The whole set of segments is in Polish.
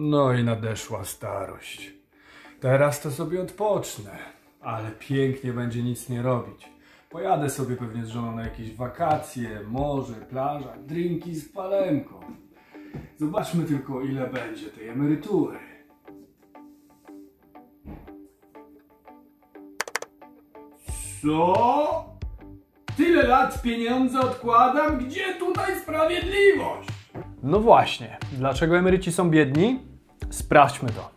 No i nadeszła starość. Teraz to sobie odpocznę, ale pięknie będzie nic nie robić. Pojadę sobie pewnie z żoną na jakieś wakacje, morze, plaża, drinki z palemką. Zobaczmy tylko ile będzie tej emerytury. Co? Tyle lat pieniądze odkładam? Gdzie tutaj sprawiedliwość? No właśnie, dlaczego emeryci są biedni? Sprawdźmy to.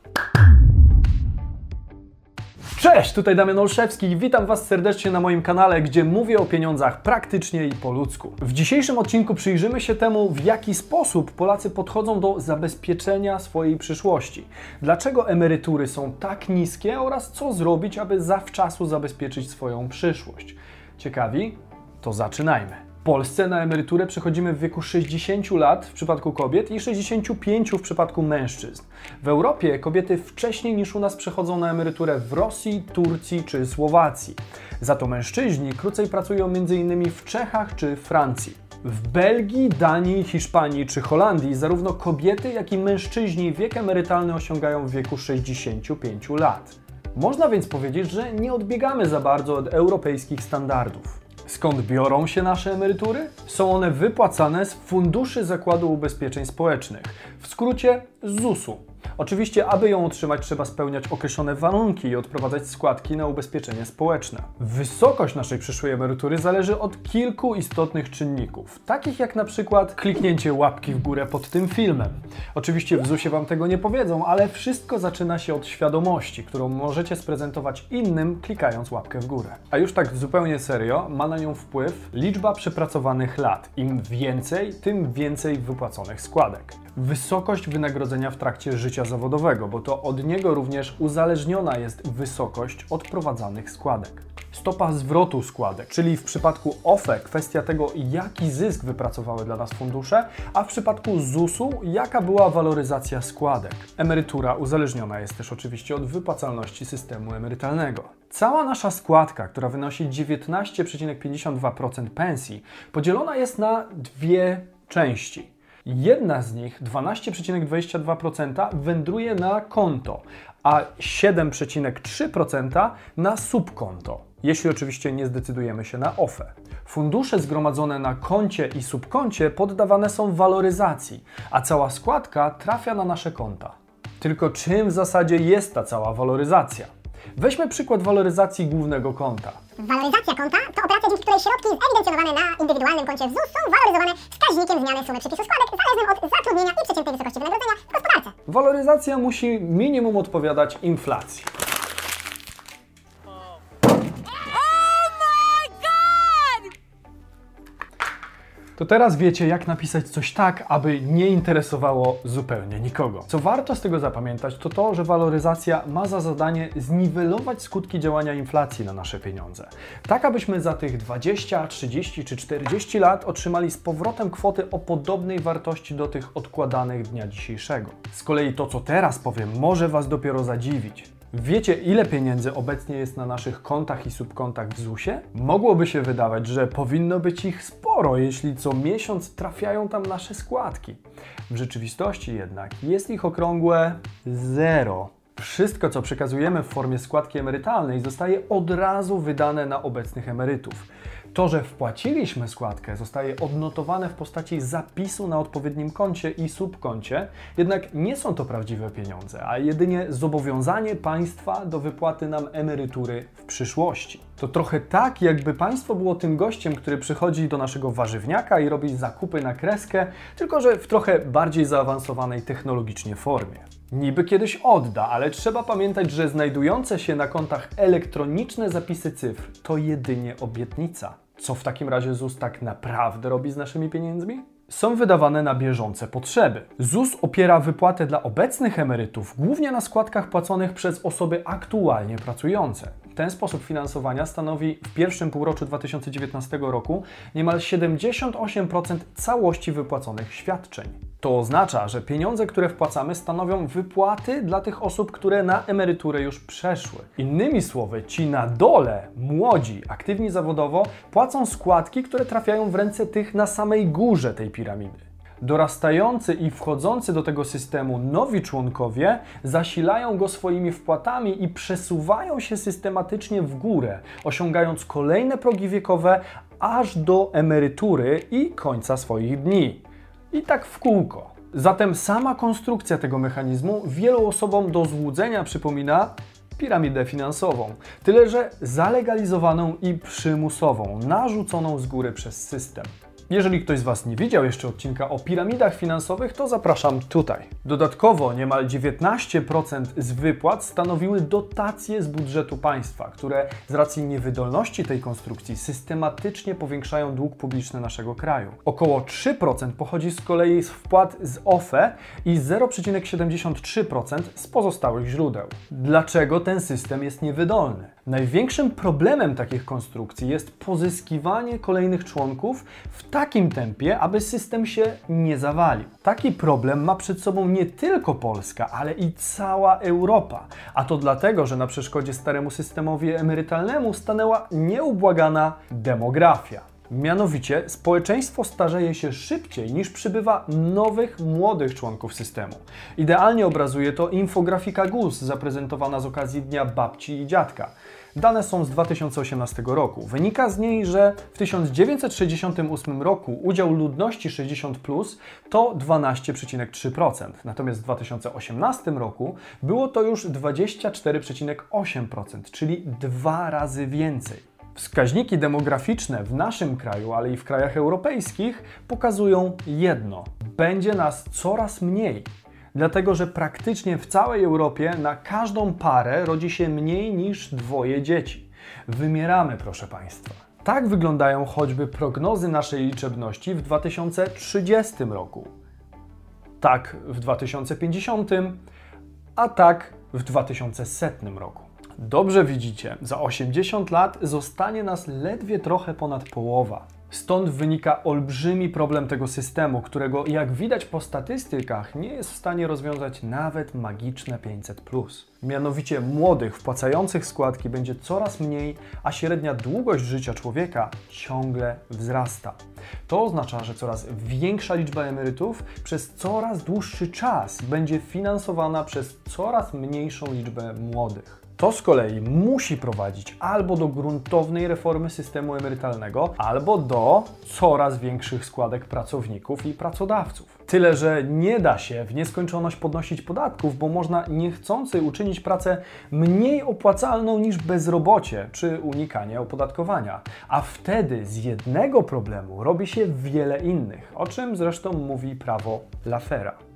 Cześć, tutaj Damian Olszewski i witam Was serdecznie na moim kanale, gdzie mówię o pieniądzach praktycznie i po ludzku. W dzisiejszym odcinku przyjrzymy się temu, w jaki sposób Polacy podchodzą do zabezpieczenia swojej przyszłości. Dlaczego emerytury są tak niskie oraz co zrobić, aby zawczasu zabezpieczyć swoją przyszłość. Ciekawi? To zaczynajmy. Polsce na emeryturę przechodzimy w wieku 60 lat w przypadku kobiet i 65 w przypadku mężczyzn. W Europie kobiety wcześniej niż u nas przechodzą na emeryturę w Rosji, Turcji czy Słowacji. Za to mężczyźni krócej pracują m.in. w Czechach czy Francji. W Belgii, Danii, Hiszpanii czy Holandii zarówno kobiety, jak i mężczyźni wiek emerytalny osiągają w wieku 65 lat. Można więc powiedzieć, że nie odbiegamy za bardzo od europejskich standardów. Skąd biorą się nasze emerytury? Są one wypłacane z Funduszy Zakładu Ubezpieczeń Społecznych, w skrócie ZUS-u. Oczywiście, aby ją otrzymać, trzeba spełniać określone warunki i odprowadzać składki na ubezpieczenie społeczne. Wysokość naszej przyszłej emerytury zależy od kilku istotnych czynników, takich jak na przykład kliknięcie łapki w górę pod tym filmem. Oczywiście w ZUS-ie Wam tego nie powiedzą, ale wszystko zaczyna się od świadomości, którą możecie sprezentować innym, klikając łapkę w górę. A już tak zupełnie serio, ma na nią wpływ liczba przepracowanych lat. Im więcej, tym więcej wypłaconych składek wysokość wynagrodzenia w trakcie życia zawodowego, bo to od niego również uzależniona jest wysokość odprowadzanych składek. Stopa zwrotu składek, czyli w przypadku OFE kwestia tego, jaki zysk wypracowały dla nas fundusze, a w przypadku ZUS-u jaka była waloryzacja składek. Emerytura uzależniona jest też oczywiście od wypłacalności systemu emerytalnego. Cała nasza składka, która wynosi 19,52% pensji, podzielona jest na dwie części. Jedna z nich, 12,22%, wędruje na konto, a 7,3% na subkonto, jeśli oczywiście nie zdecydujemy się na OFE. Fundusze zgromadzone na koncie i subkoncie poddawane są waloryzacji, a cała składka trafia na nasze konta. Tylko czym w zasadzie jest ta cała waloryzacja? Weźmy przykład waloryzacji głównego konta. Waloryzacja konta to operacja, dzięki której środki zewidencjonowane na indywidualnym koncie w ZUS są waloryzowane wskaźnikiem zmiany sumy przepisu składek zależnym od zatrudnienia i przeciętnej wysokości wynagrodzenia w gospodarce. Waloryzacja musi minimum odpowiadać inflacji. To teraz wiecie, jak napisać coś tak, aby nie interesowało zupełnie nikogo. Co warto z tego zapamiętać, to to, że waloryzacja ma za zadanie zniwelować skutki działania inflacji na nasze pieniądze. Tak, abyśmy za tych 20, 30 czy 40 lat otrzymali z powrotem kwoty o podobnej wartości do tych odkładanych dnia dzisiejszego. Z kolei to, co teraz powiem, może Was dopiero zadziwić. Wiecie, ile pieniędzy obecnie jest na naszych kontach i subkontach w ZUS-ie? Mogłoby się wydawać, że powinno być ich sporo, jeśli co miesiąc trafiają tam nasze składki. W rzeczywistości jednak jest ich okrągłe zero. Wszystko, co przekazujemy w formie składki emerytalnej, zostaje od razu wydane na obecnych emerytów. To, że wpłaciliśmy składkę, zostaje odnotowane w postaci zapisu na odpowiednim koncie i subkoncie, jednak nie są to prawdziwe pieniądze, a jedynie zobowiązanie państwa do wypłaty nam emerytury w przyszłości. To trochę tak, jakby państwo było tym gościem, który przychodzi do naszego warzywniaka i robi zakupy na kreskę, tylko że w trochę bardziej zaawansowanej technologicznie formie. Niby kiedyś odda, ale trzeba pamiętać, że znajdujące się na kontach elektroniczne zapisy cyfr to jedynie obietnica. Co w takim razie ZUS tak naprawdę robi z naszymi pieniędzmi? Są wydawane na bieżące potrzeby. ZUS opiera wypłatę dla obecnych emerytów głównie na składkach płaconych przez osoby aktualnie pracujące. Ten sposób finansowania stanowi w pierwszym półroczu 2019 roku niemal 78% całości wypłaconych świadczeń. To oznacza, że pieniądze, które wpłacamy, stanowią wypłaty dla tych osób, które na emeryturę już przeszły. Innymi słowy, ci na dole, młodzi, aktywni zawodowo, płacą składki, które trafiają w ręce tych na samej górze tej piramidy. Dorastający i wchodzący do tego systemu nowi członkowie zasilają go swoimi wpłatami i przesuwają się systematycznie w górę, osiągając kolejne progi wiekowe aż do emerytury i końca swoich dni. I tak w kółko. Zatem sama konstrukcja tego mechanizmu wielu osobom do złudzenia przypomina piramidę finansową, tyle że zalegalizowaną i przymusową, narzuconą z góry przez system. Jeżeli ktoś z Was nie widział jeszcze odcinka o piramidach finansowych, to zapraszam tutaj. Dodatkowo niemal 19% z wypłat stanowiły dotacje z budżetu państwa, które z racji niewydolności tej konstrukcji systematycznie powiększają dług publiczny naszego kraju. Około 3% pochodzi z kolei z wpłat z OFE i 0,73% z pozostałych źródeł. Dlaczego ten system jest niewydolny? Największym problemem takich konstrukcji jest pozyskiwanie kolejnych członków w takim tempie, aby system się nie zawalił. Taki problem ma przed sobą nie tylko Polska, ale i cała Europa. A to dlatego, że na przeszkodzie staremu systemowi emerytalnemu stanęła nieubłagana demografia. Mianowicie społeczeństwo starzeje się szybciej niż przybywa nowych, młodych członków systemu. Idealnie obrazuje to infografika GUS zaprezentowana z okazji Dnia Babci i Dziadka. Dane są z 2018 roku. Wynika z niej, że w 1968 roku udział ludności 60 plus to 12,3%, natomiast w 2018 roku było to już 24,8%, czyli dwa razy więcej. Wskaźniki demograficzne w naszym kraju, ale i w krajach europejskich pokazują jedno: będzie nas coraz mniej. Dlatego, że praktycznie w całej Europie na każdą parę rodzi się mniej niż dwoje dzieci. Wymieramy, proszę Państwa. Tak wyglądają choćby prognozy naszej liczebności w 2030 roku. Tak w 2050, a tak w 2100 roku. Dobrze widzicie, za 80 lat zostanie nas ledwie trochę ponad połowa. Stąd wynika olbrzymi problem tego systemu, którego jak widać po statystykach nie jest w stanie rozwiązać nawet magiczne 500. Mianowicie młodych wpłacających składki będzie coraz mniej, a średnia długość życia człowieka ciągle wzrasta. To oznacza, że coraz większa liczba emerytów przez coraz dłuższy czas będzie finansowana przez coraz mniejszą liczbę młodych. To z kolei musi prowadzić albo do gruntownej reformy systemu emerytalnego, albo do coraz większych składek pracowników i pracodawców. Tyle, że nie da się w nieskończoność podnosić podatków, bo można niechcący uczynić pracę mniej opłacalną niż bezrobocie czy unikanie opodatkowania. A wtedy z jednego problemu robi się wiele innych, o czym zresztą mówi prawo Lafera.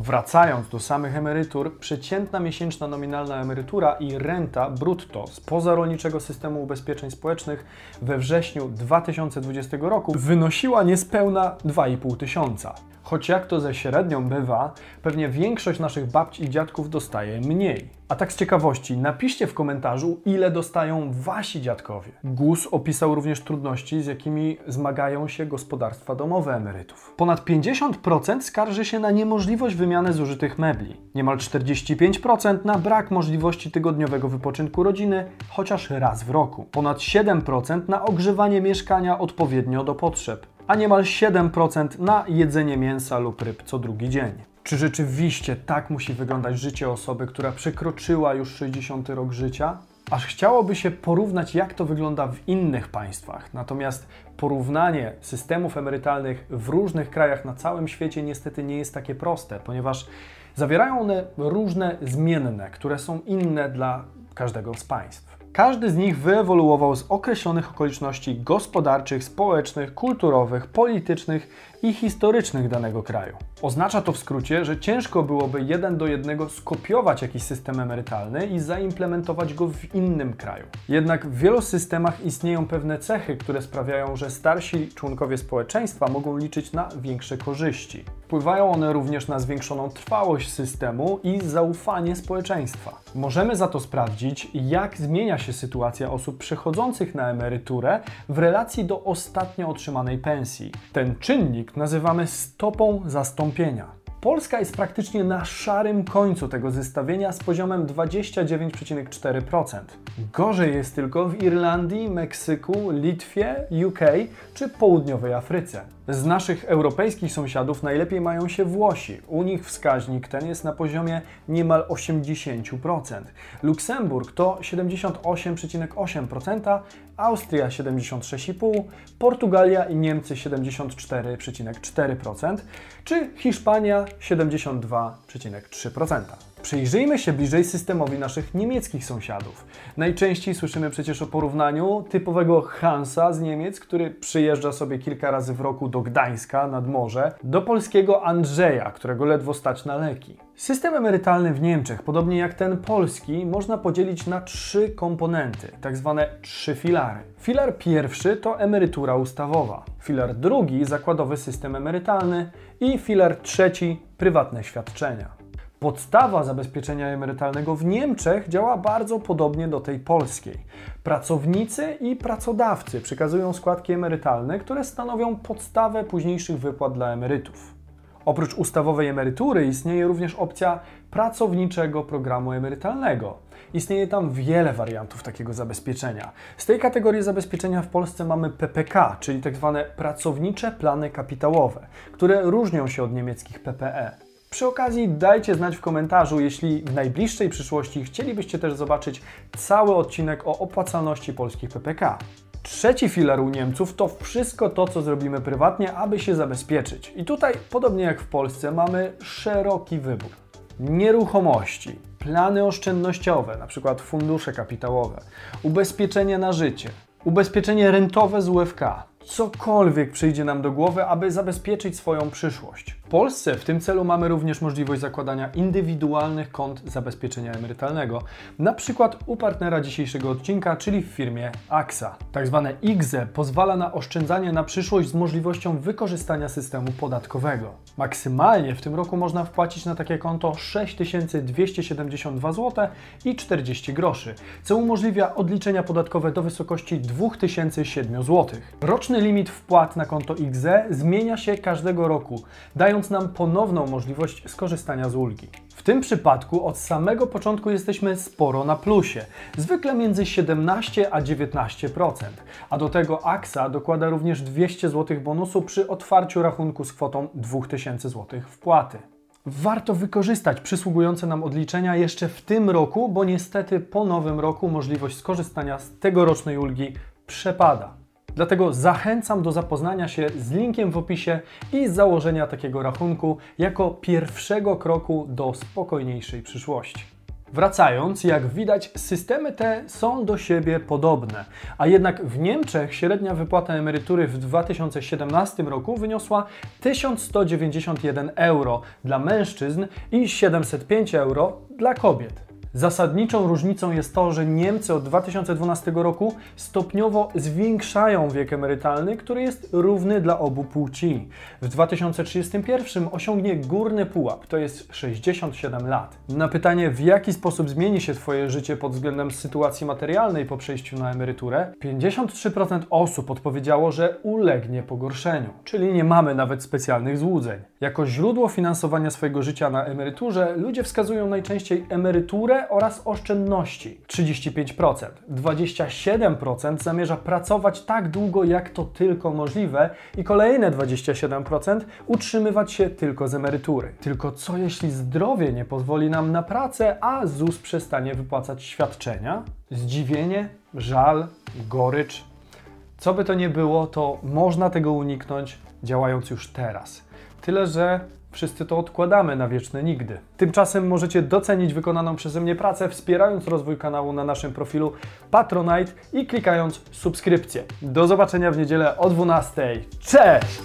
Wracając do samych emerytur, przeciętna miesięczna nominalna emerytura i renta brutto z pozarolniczego systemu ubezpieczeń społecznych we wrześniu 2020 roku wynosiła niespełna 2,5 tysiąca. Choć jak to ze średnią bywa, pewnie większość naszych babci i dziadków dostaje mniej. A tak z ciekawości, napiszcie w komentarzu, ile dostają wasi dziadkowie. GUS opisał również trudności, z jakimi zmagają się gospodarstwa domowe emerytów. Ponad 50% skarży się na niemożliwość wymiany zużytych mebli. Niemal 45% na brak możliwości tygodniowego wypoczynku rodziny chociaż raz w roku. Ponad 7% na ogrzewanie mieszkania odpowiednio do potrzeb a niemal 7% na jedzenie mięsa lub ryb co drugi dzień. Czy rzeczywiście tak musi wyglądać życie osoby, która przekroczyła już 60 rok życia? Aż chciałoby się porównać, jak to wygląda w innych państwach. Natomiast porównanie systemów emerytalnych w różnych krajach na całym świecie niestety nie jest takie proste, ponieważ zawierają one różne zmienne, które są inne dla każdego z państw. Każdy z nich wyewoluował z określonych okoliczności gospodarczych, społecznych, kulturowych, politycznych i historycznych danego kraju. Oznacza to w skrócie, że ciężko byłoby jeden do jednego skopiować jakiś system emerytalny i zaimplementować go w innym kraju. Jednak w wielu systemach istnieją pewne cechy, które sprawiają, że starsi członkowie społeczeństwa mogą liczyć na większe korzyści. Wpływają one również na zwiększoną trwałość systemu i zaufanie społeczeństwa. Możemy za to sprawdzić, jak zmienia się sytuacja osób przechodzących na emeryturę w relacji do ostatnio otrzymanej pensji. Ten czynnik nazywamy stopą zastąpienia. Polska jest praktycznie na szarym końcu tego zestawienia z poziomem 29,4%. Gorzej jest tylko w Irlandii, Meksyku, Litwie, UK czy południowej Afryce. Z naszych europejskich sąsiadów najlepiej mają się Włosi. U nich wskaźnik ten jest na poziomie niemal 80%. Luksemburg to 78,8%, Austria 76,5%, Portugalia i Niemcy 74,4%, czy Hiszpania 72,3%. Przyjrzyjmy się bliżej systemowi naszych niemieckich sąsiadów. Najczęściej słyszymy przecież o porównaniu typowego Hansa z Niemiec, który przyjeżdża sobie kilka razy w roku do Gdańska nad morze, do polskiego Andrzeja, którego ledwo stać na leki. System emerytalny w Niemczech, podobnie jak ten polski, można podzielić na trzy komponenty, tak zwane trzy filary. Filar pierwszy to emerytura ustawowa, filar drugi zakładowy system emerytalny i filar trzeci prywatne świadczenia. Podstawa zabezpieczenia emerytalnego w Niemczech działa bardzo podobnie do tej polskiej. Pracownicy i pracodawcy przekazują składki emerytalne, które stanowią podstawę późniejszych wypłat dla emerytów. Oprócz ustawowej emerytury istnieje również opcja pracowniczego programu emerytalnego. Istnieje tam wiele wariantów takiego zabezpieczenia. Z tej kategorii zabezpieczenia w Polsce mamy PPK, czyli tzw. Tak pracownicze plany kapitałowe, które różnią się od niemieckich PPE. Przy okazji dajcie znać w komentarzu, jeśli w najbliższej przyszłości chcielibyście też zobaczyć cały odcinek o opłacalności polskich PPK. Trzeci filar u Niemców to wszystko to, co zrobimy prywatnie, aby się zabezpieczyć. I tutaj, podobnie jak w Polsce, mamy szeroki wybór. Nieruchomości, plany oszczędnościowe, np. fundusze kapitałowe, ubezpieczenie na życie, ubezpieczenie rentowe z UFK, cokolwiek przyjdzie nam do głowy, aby zabezpieczyć swoją przyszłość. W Polsce w tym celu mamy również możliwość zakładania indywidualnych kont zabezpieczenia emerytalnego, na przykład u partnera dzisiejszego odcinka, czyli w firmie AXA. Tak zwane IGZE pozwala na oszczędzanie na przyszłość z możliwością wykorzystania systemu podatkowego. Maksymalnie w tym roku można wpłacić na takie konto 6272 zł i 40 groszy, co umożliwia odliczenia podatkowe do wysokości 2007 zł. Roczny limit wpłat na konto IGZE zmienia się każdego roku, dając nam ponowną możliwość skorzystania z ulgi. W tym przypadku od samego początku jesteśmy sporo na plusie, zwykle między 17 a 19%, a do tego AXA dokłada również 200 zł bonusu przy otwarciu rachunku z kwotą 2000 zł wpłaty. Warto wykorzystać przysługujące nam odliczenia jeszcze w tym roku, bo niestety po nowym roku możliwość skorzystania z tegorocznej ulgi przepada. Dlatego zachęcam do zapoznania się z linkiem w opisie i założenia takiego rachunku jako pierwszego kroku do spokojniejszej przyszłości. Wracając, jak widać, systemy te są do siebie podobne, a jednak w Niemczech średnia wypłata emerytury w 2017 roku wyniosła 1191 euro dla mężczyzn i 705 euro dla kobiet. Zasadniczą różnicą jest to, że Niemcy od 2012 roku stopniowo zwiększają wiek emerytalny, który jest równy dla obu płci. W 2031 osiągnie górny pułap, to jest 67 lat. Na pytanie, w jaki sposób zmieni się Twoje życie pod względem sytuacji materialnej po przejściu na emeryturę, 53% osób odpowiedziało, że ulegnie pogorszeniu, czyli nie mamy nawet specjalnych złudzeń. Jako źródło finansowania swojego życia na emeryturze ludzie wskazują najczęściej emeryturę oraz oszczędności 35%. 27% zamierza pracować tak długo, jak to tylko możliwe i kolejne 27% utrzymywać się tylko z emerytury. Tylko co jeśli zdrowie nie pozwoli nam na pracę, a ZUS przestanie wypłacać świadczenia? Zdziwienie, żal, gorycz. Co by to nie było, to można tego uniknąć działając już teraz. Tyle, że Wszyscy to odkładamy na wieczne nigdy. Tymczasem możecie docenić wykonaną przeze mnie pracę, wspierając rozwój kanału na naszym profilu Patronite i klikając subskrypcję. Do zobaczenia w niedzielę o 12. Cześć!